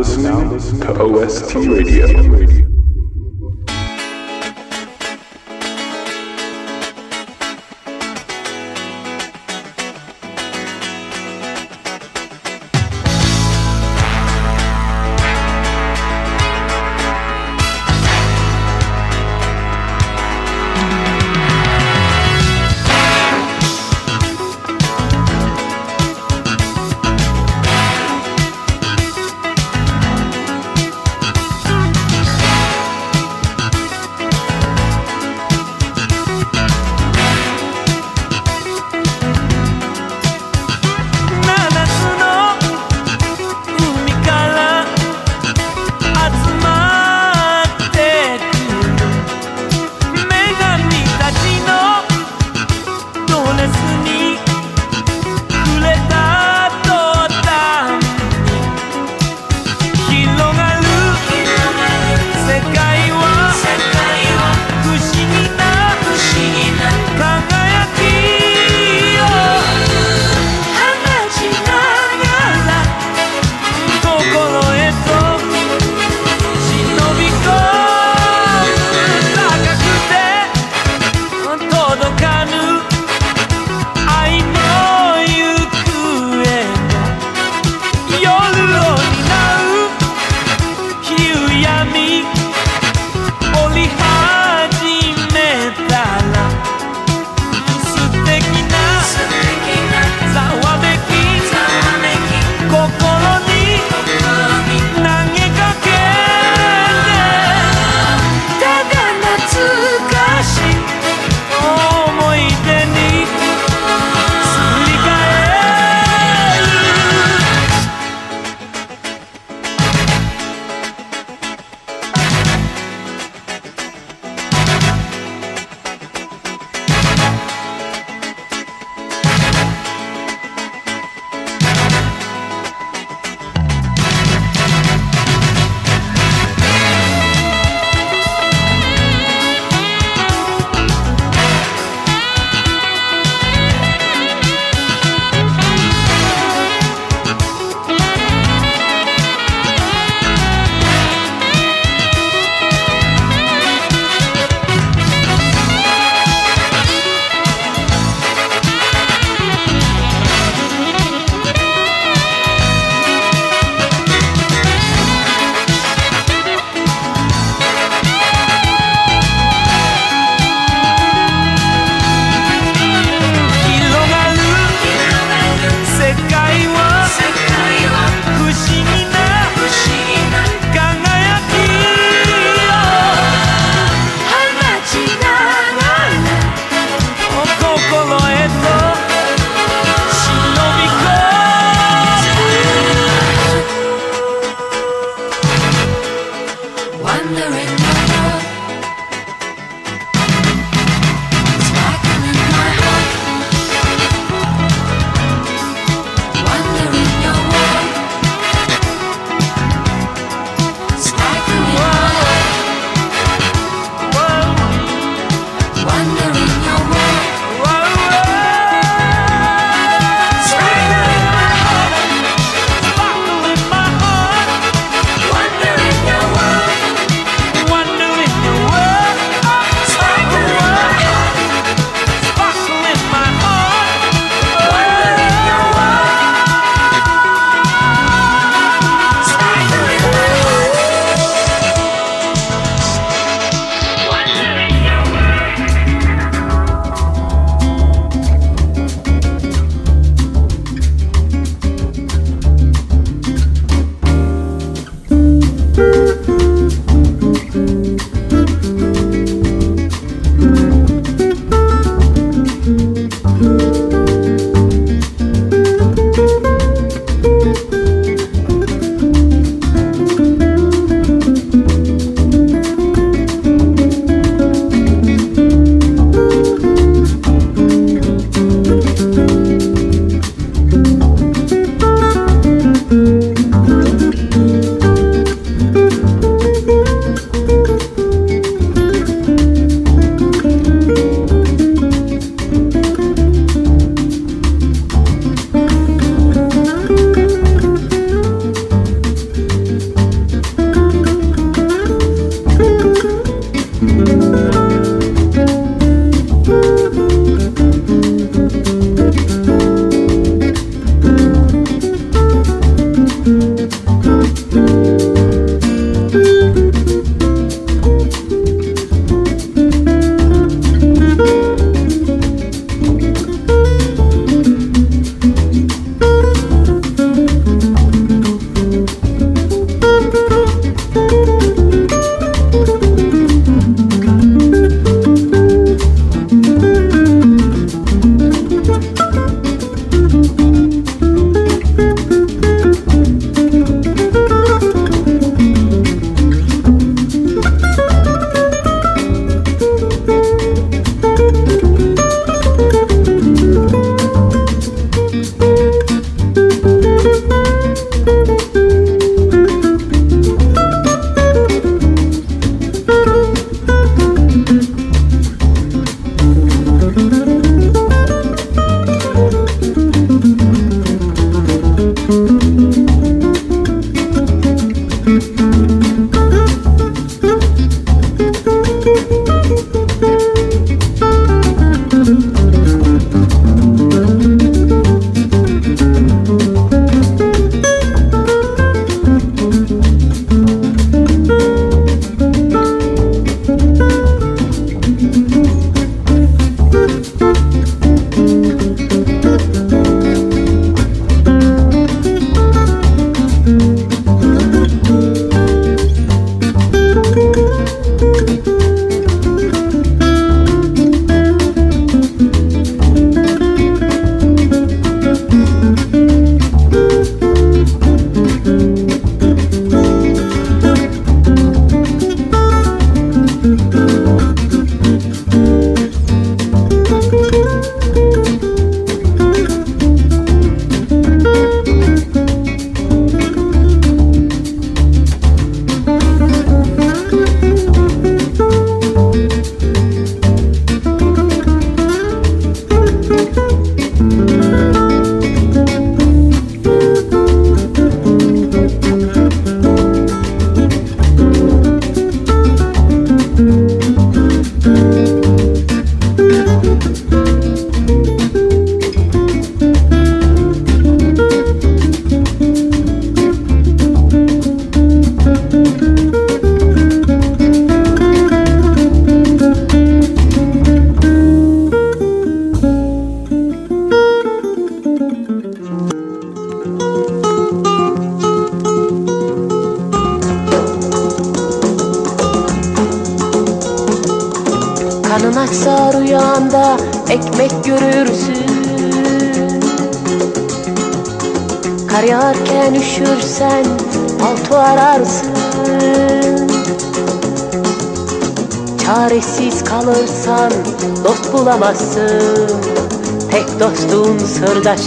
listening to OST Radio.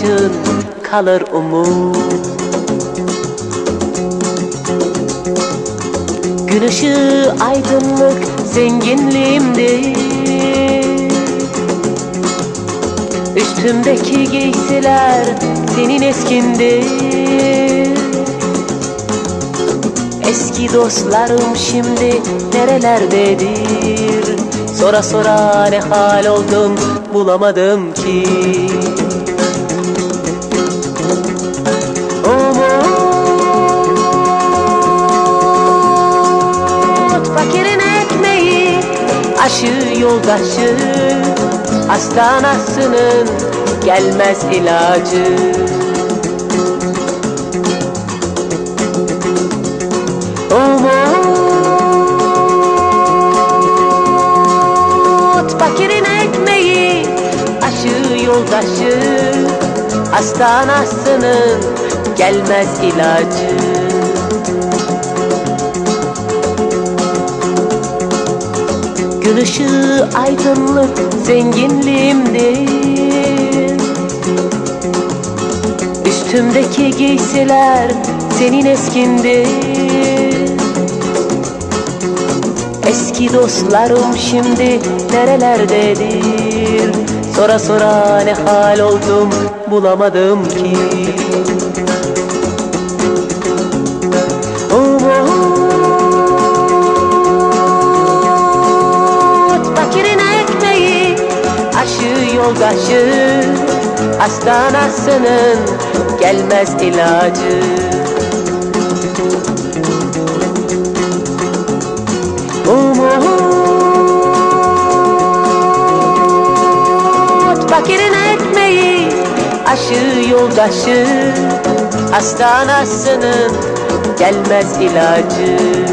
Sırdaşın kalır umut. Gün ışığı aydınlık zenginliğimdir. Üstümdeki giysiler senin eskindir. Eski dostlarım şimdi nerelerdedir? Sora sora ne hal oldum bulamadım ki yoldaşı Hastanasının gelmez ilacı. Umut fakirin ekmeği aşı yoldaşı Hastanasının gelmez ilacı ışığı aydınlık zenginliğimdir. Üstümdeki giysiler senin eskindir. Eski dostlarım şimdi nerelerdedir? Sora sora ne hal oldum bulamadım ki aşı yoldaşı Hastanasının gelmez ilacı. Umut fakirin ekmeği aşı yoldaşı Hastanasının gelmez ilacı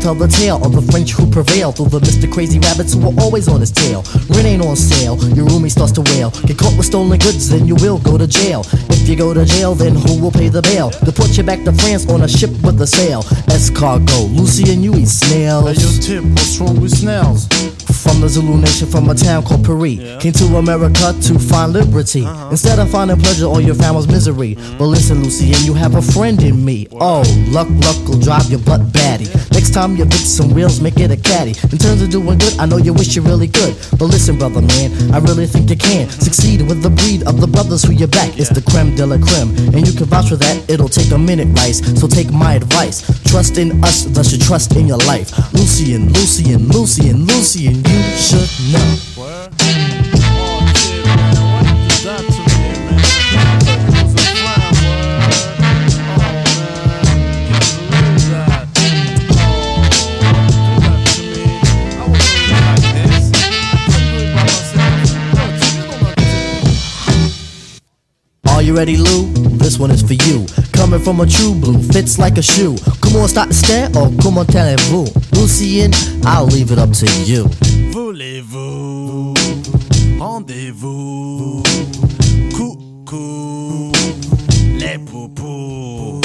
tell the tale of the French who prevailed over Mr. Crazy Rabbits who were always on his tail. Rent ain't on sale, your roomie starts to wail. Get caught with stolen goods, then you will go to jail. If you go to jail, then who will pay the bail? put you back to France on a ship with a sail. Escargot, Lucy and you eat snails. Hey, yo, Tip, what's wrong with snails? From the Zulu nation, from a town called Paris. Came to America to find liberty. Uh-huh. Instead of finding pleasure, all you found was misery. Mm-hmm. But listen, Lucy, and you have a friend in me. Oh, luck, luck will drive your butt batty. Next time you fix some wheels, make it a caddy. In terms of doing good, I know you wish you really could. But listen, brother, man, I really think you can mm-hmm. succeed with the breed of the brothers who you back. It's the creme de la creme, and you can vouch for that. It'll take a minute, Rice. So take my advice. Trust in us, thus you trust in your life. Lucien, Lucien, Lucien, Lucien, you should know. It Are you ready, Lou? This one is for you. Coming from a true blue, fits like a shoe. Comment start to stare or comment allez-vous? Lucien, I'll leave it up to you. Voulez-vous Rendez-vous Coucou Les poupous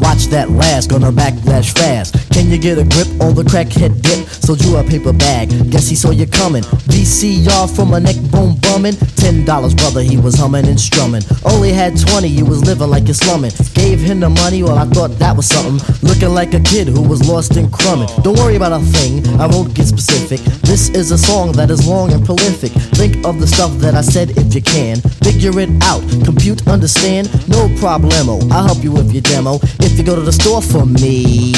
Watch that last, gonna backlash fast. Can you get a grip on the crackhead dip? Sold you a paper bag, guess he saw you coming. VCR from a neck bone bumming. Ten dollars, brother, he was humming and strumming. Only had twenty, you was living like you're slumming. Gave him the money, well, I thought that was something. Looking like a kid who was lost in crumbing. Don't worry about a thing, I won't get specific. This is a song that is long and prolific. Think of the stuff that I said if you can. Figure it out, compute, understand, no problemo. I'll help you with your demo. If you go to the store for me,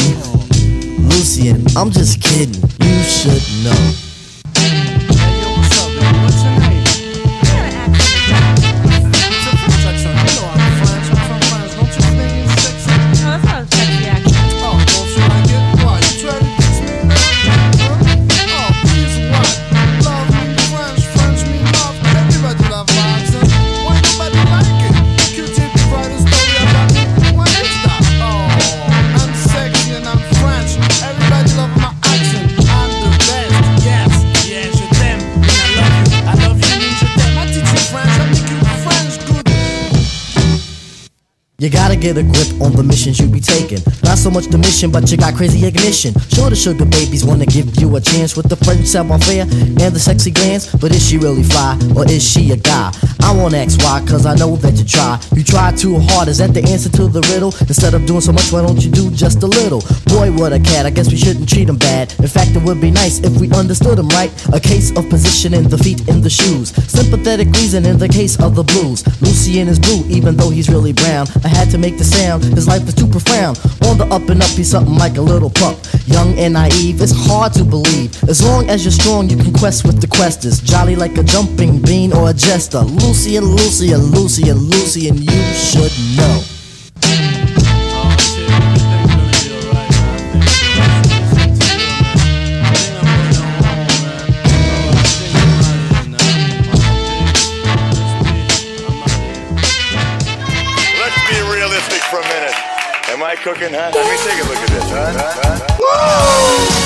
Lucien, I'm just kidding. You should know. You gotta get a grip on the missions you be taking. Not so much the mission, but you got crazy ignition. Sure, the sugar babies wanna give you a chance with the French savoir faire and the sexy glance. But is she really fly, or is she a guy? I won't ask why, cause I know that you try. You try too hard, is that the answer to the riddle? Instead of doing so much, why don't you do just a little? Boy, what a cat, I guess we shouldn't treat him bad. In fact, it would be nice if we understood him right. A case of positioning the feet in the shoes. Sympathetic reason in the case of the blues. Lucien is blue, even though he's really brown. I had to make the sound, his life is too profound. On the up and up, he's something like a little pup. Young and naive, it's hard to believe. As long as you're strong, you can quest with the questers. Jolly like a jumping bean or a jester. Lucien, Lucien, Lucien, Lucien, you should know. Oh shit, everything's gonna be alright, man. I think so. I think I'm going home, man. Oh, I think I'm out here now. Oh, peace. I'm out here. Let's be realistic for a minute. Am I cooking, huh? Let me take a look at this, huh? huh? Strikes upon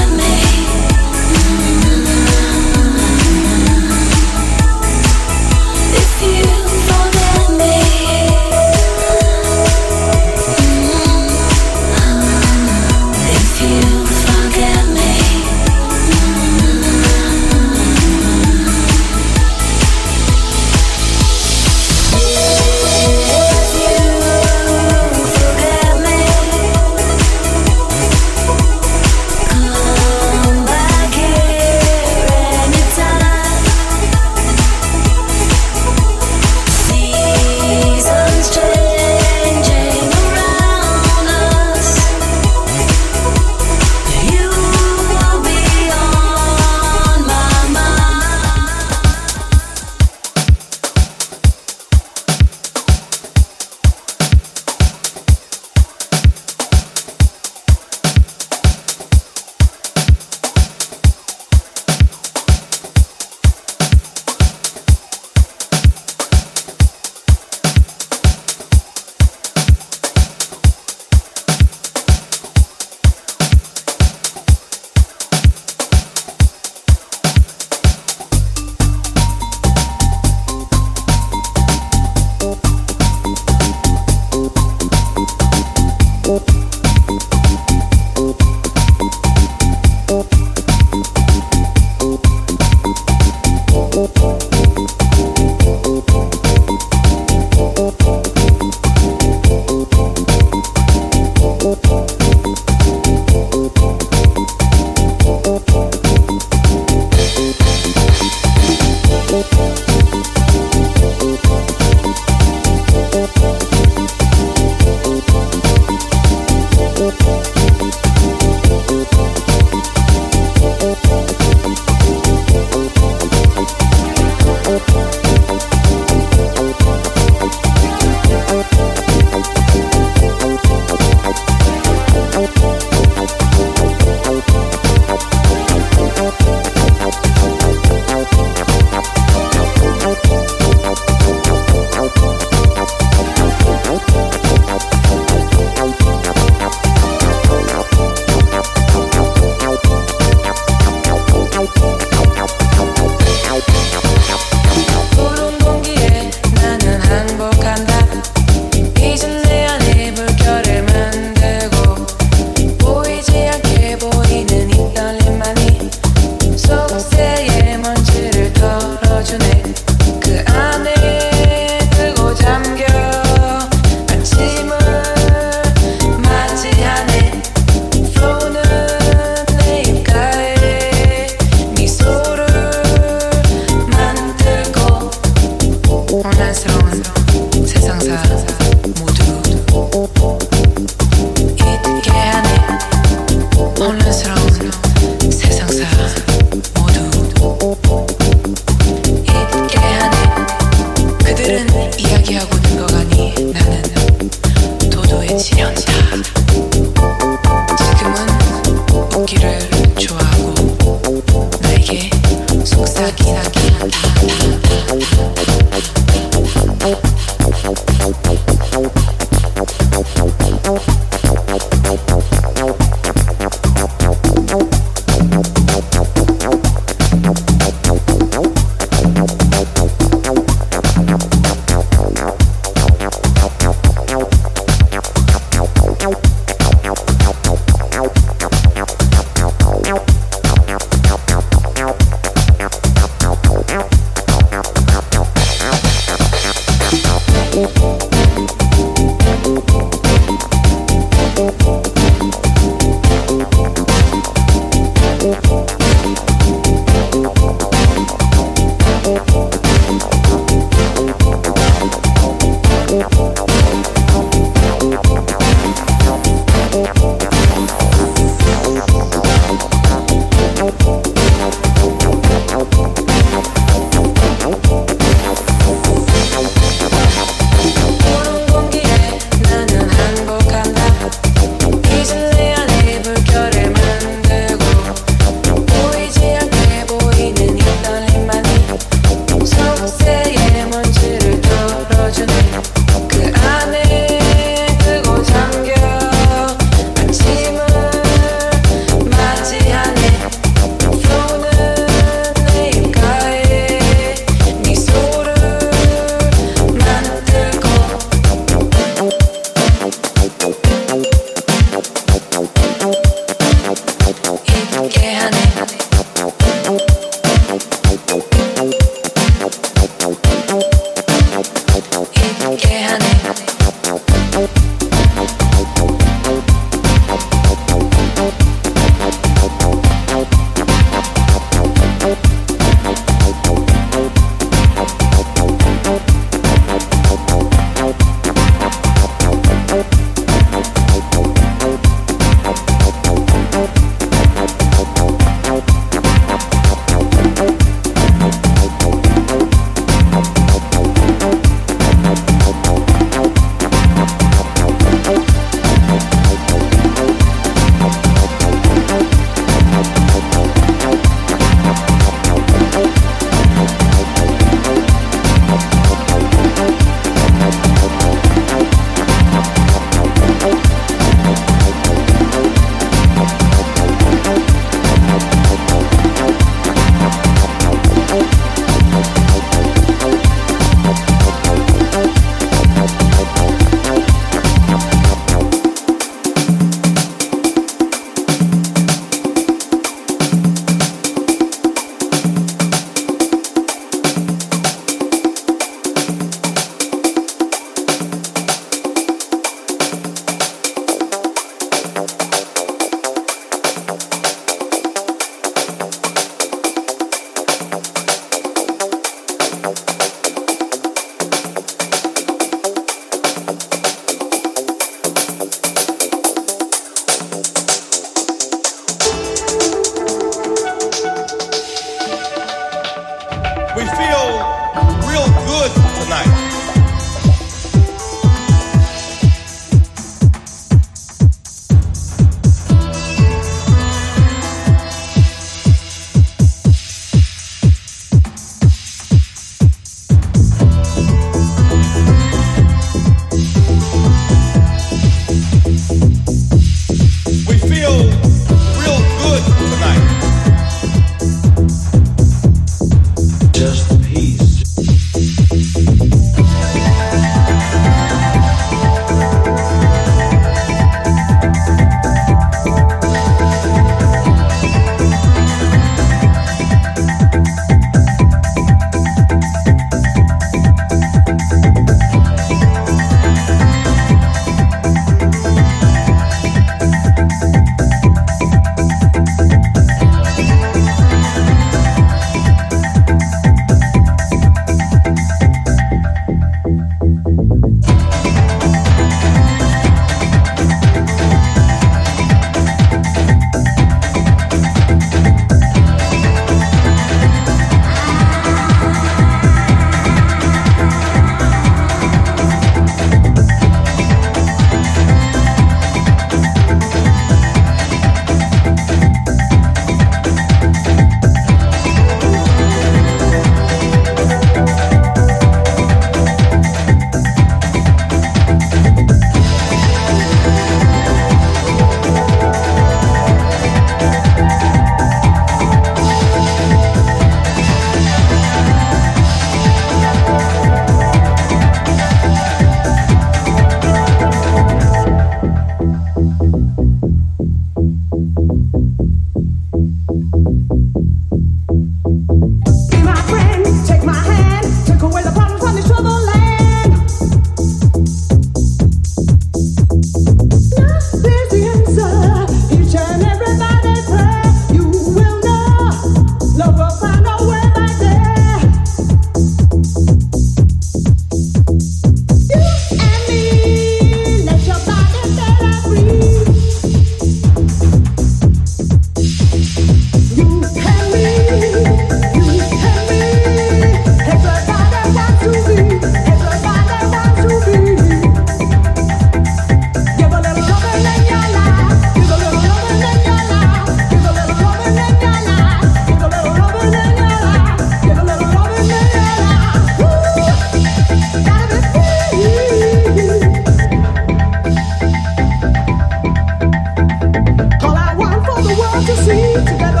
que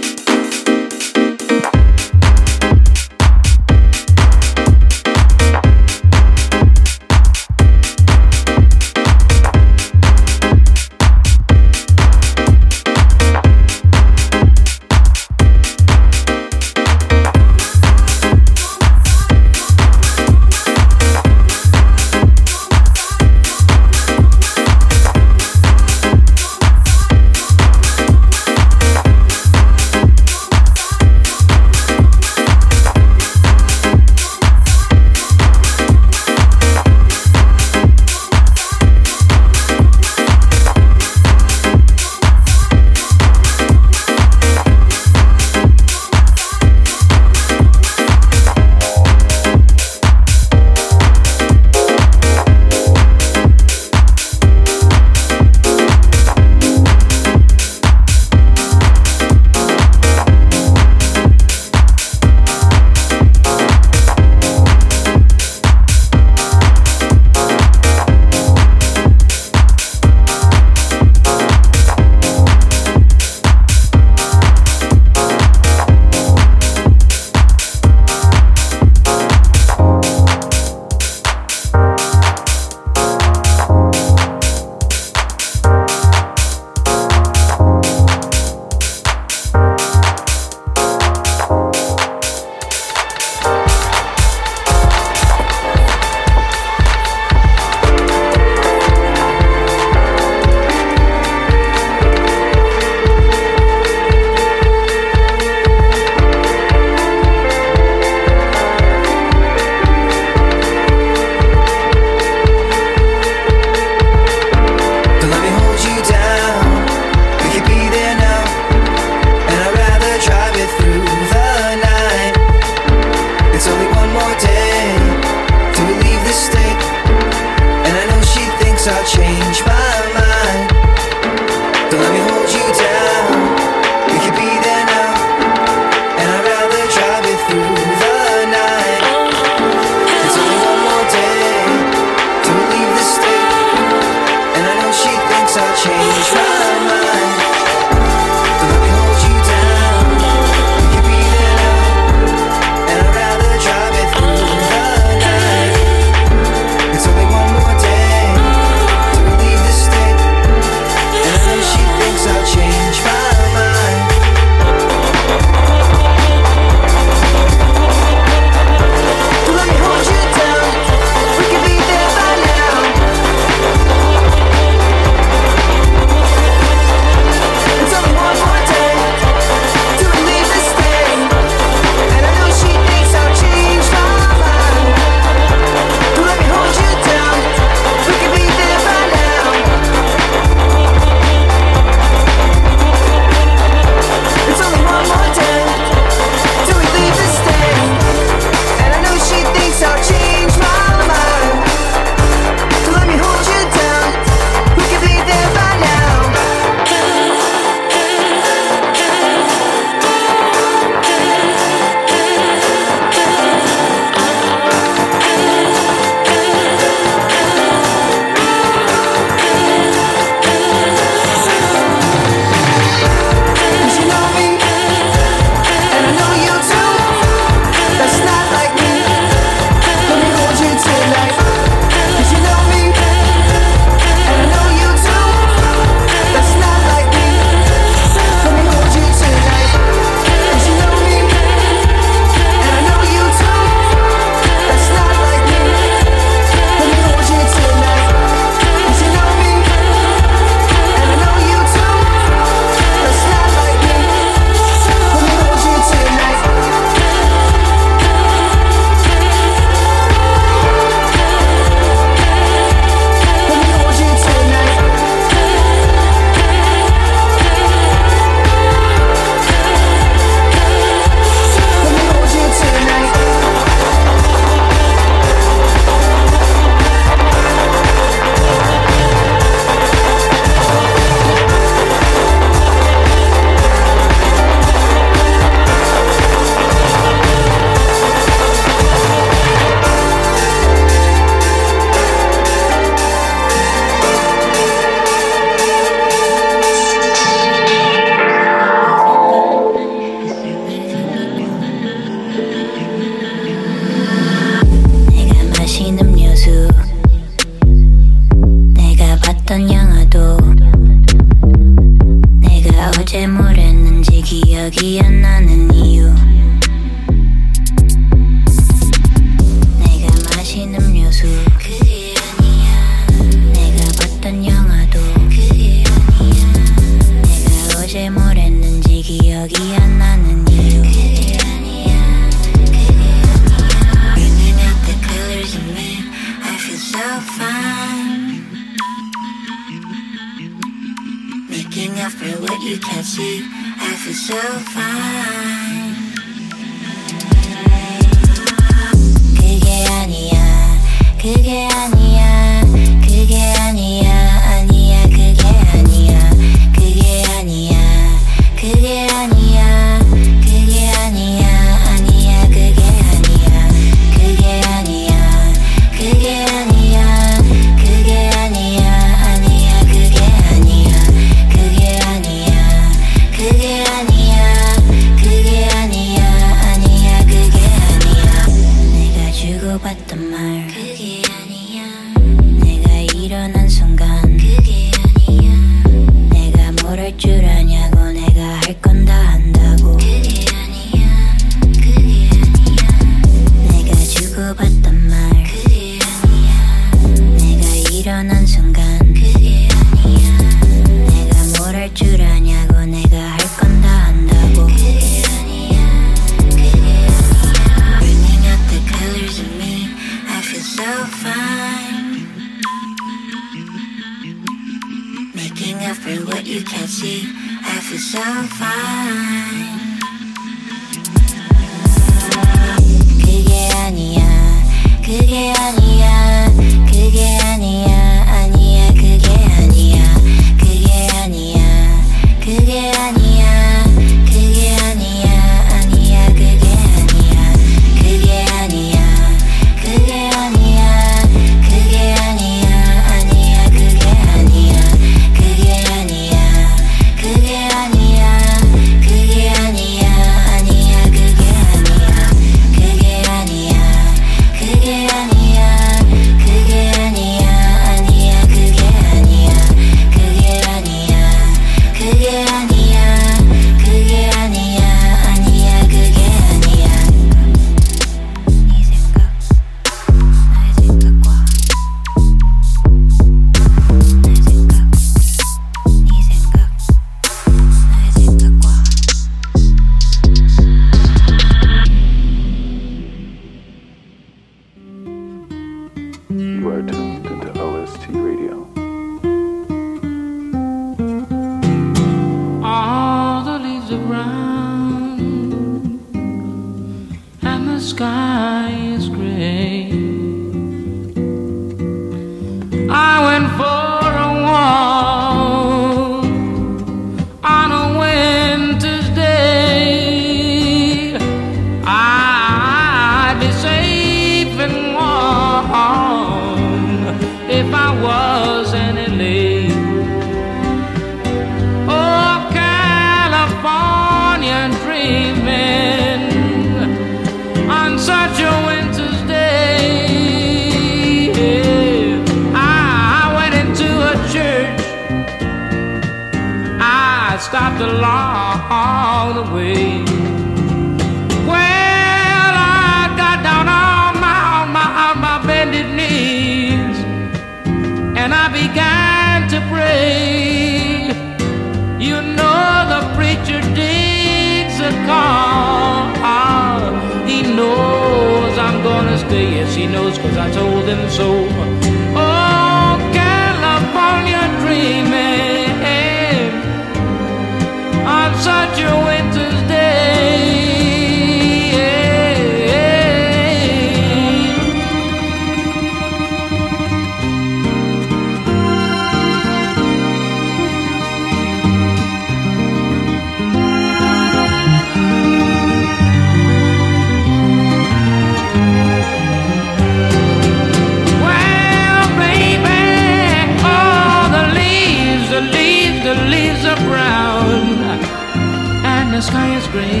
Is gray.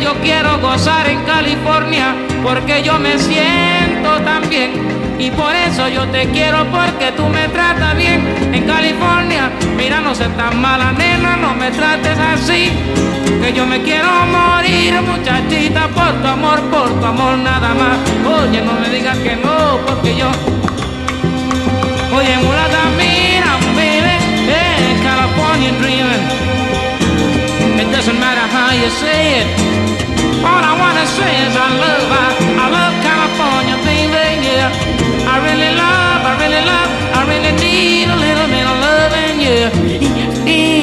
Yo quiero gozar en California porque yo me siento tan bien. Y por eso yo te quiero porque tú me tratas bien en California. Mira, no seas tan mala nena, no me trates así. Que yo me quiero morir, muchachita, por tu amor, por tu amor nada más. Oye, no me digas que no, porque yo Oye, mulata, mira, baby, hey, California dreaming. Doesn't matter how you say it. All I wanna say is I love, I, I love California, baby, yeah. I really love, I really love, I really need a little bit of loving, yeah.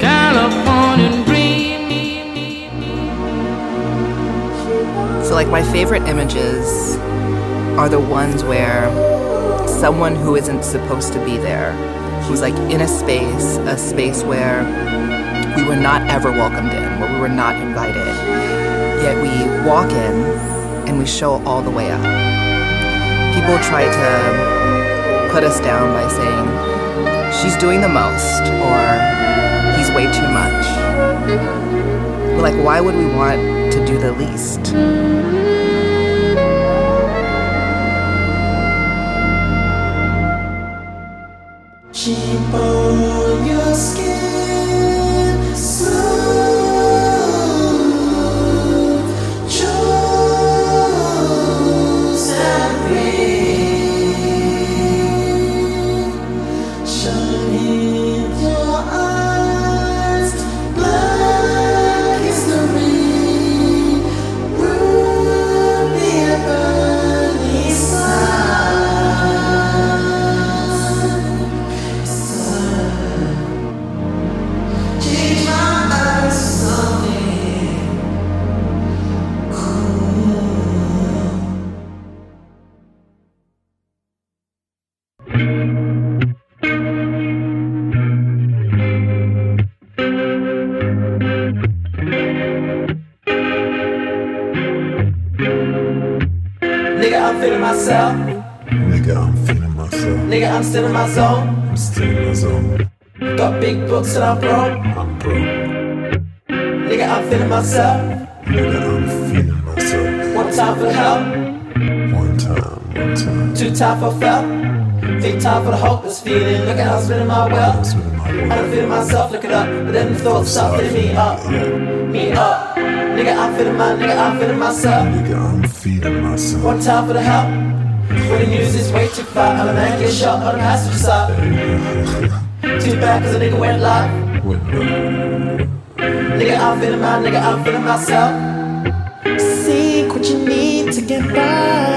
California dreaming. So, like, my favorite images are the ones where someone who isn't supposed to be there, who's like in a space, a space where we were not ever welcomed in, where we were not invited, yet we walk in and we show all the way up. People try to put us down by saying, she's doing the most, or he's way too much. But, like, why would we want to do the least? Keep on your skin time for felt. Big time for the hopeless feeling. Look at how I'm spinning my wealth. I don't feel myself, look it up. But then the thoughts start filling me up. Me up. Nigga, I'm feeling my, nigga, I'm feeling myself. Nigga, I'm feeling myself. One time for the help. When the news is way too far, I'm a man get shot on the passenger side. Too bad, cause a nigga went live. Nigga, I'm feeling my, nigga, I'm feeling myself. Seek what you need to get by.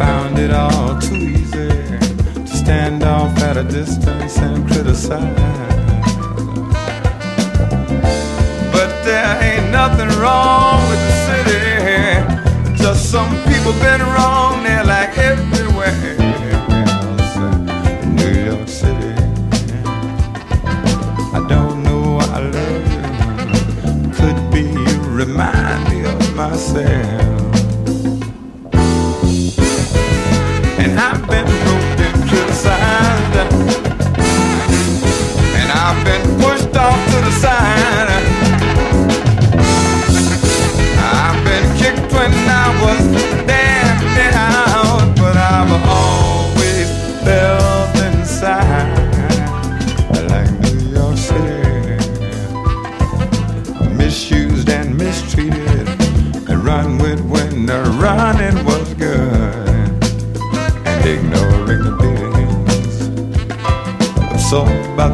found it all too easy to stand off at a distance and criticize. But there ain't nothing wrong with the city, just some people been wrong there like everywhere else New York City. I don't know why I love could be remind me of myself.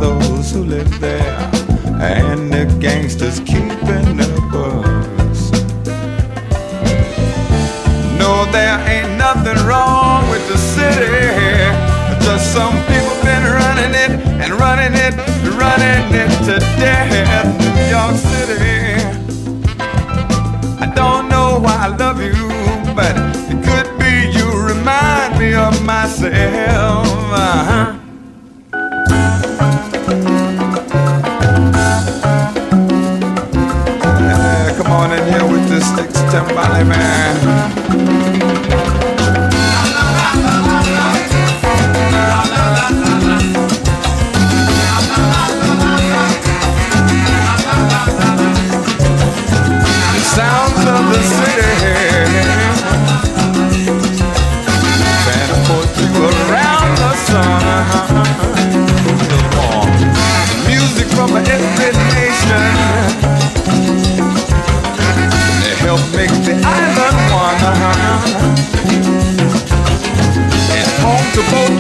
Those who live there, and the gangsters keeping the books. No, there ain't nothing wrong with the city. Just some people been running it and running it, running it to death. New York City. I don't know why I love you, but it could be you remind me of myself. Uh-huh. Sticks timbale man.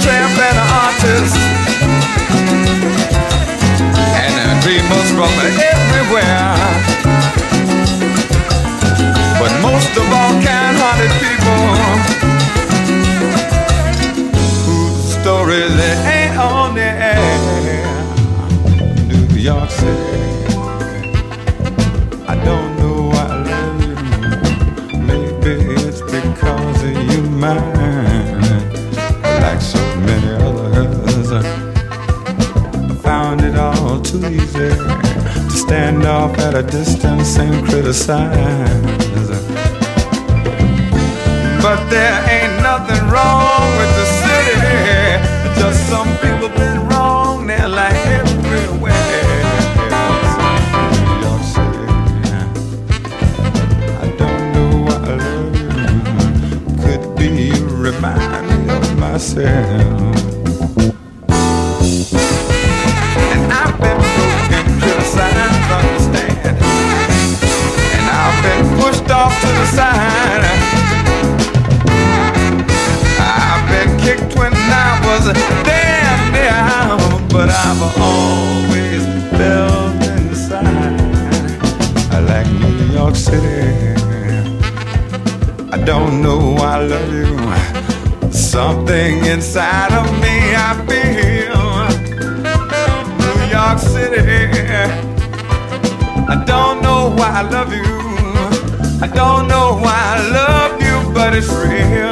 Tramp and artists. And uh, dreamers from everywhere. But most of all, kind-hearted people whose stories they ain't on the air. New York City. But there it's real.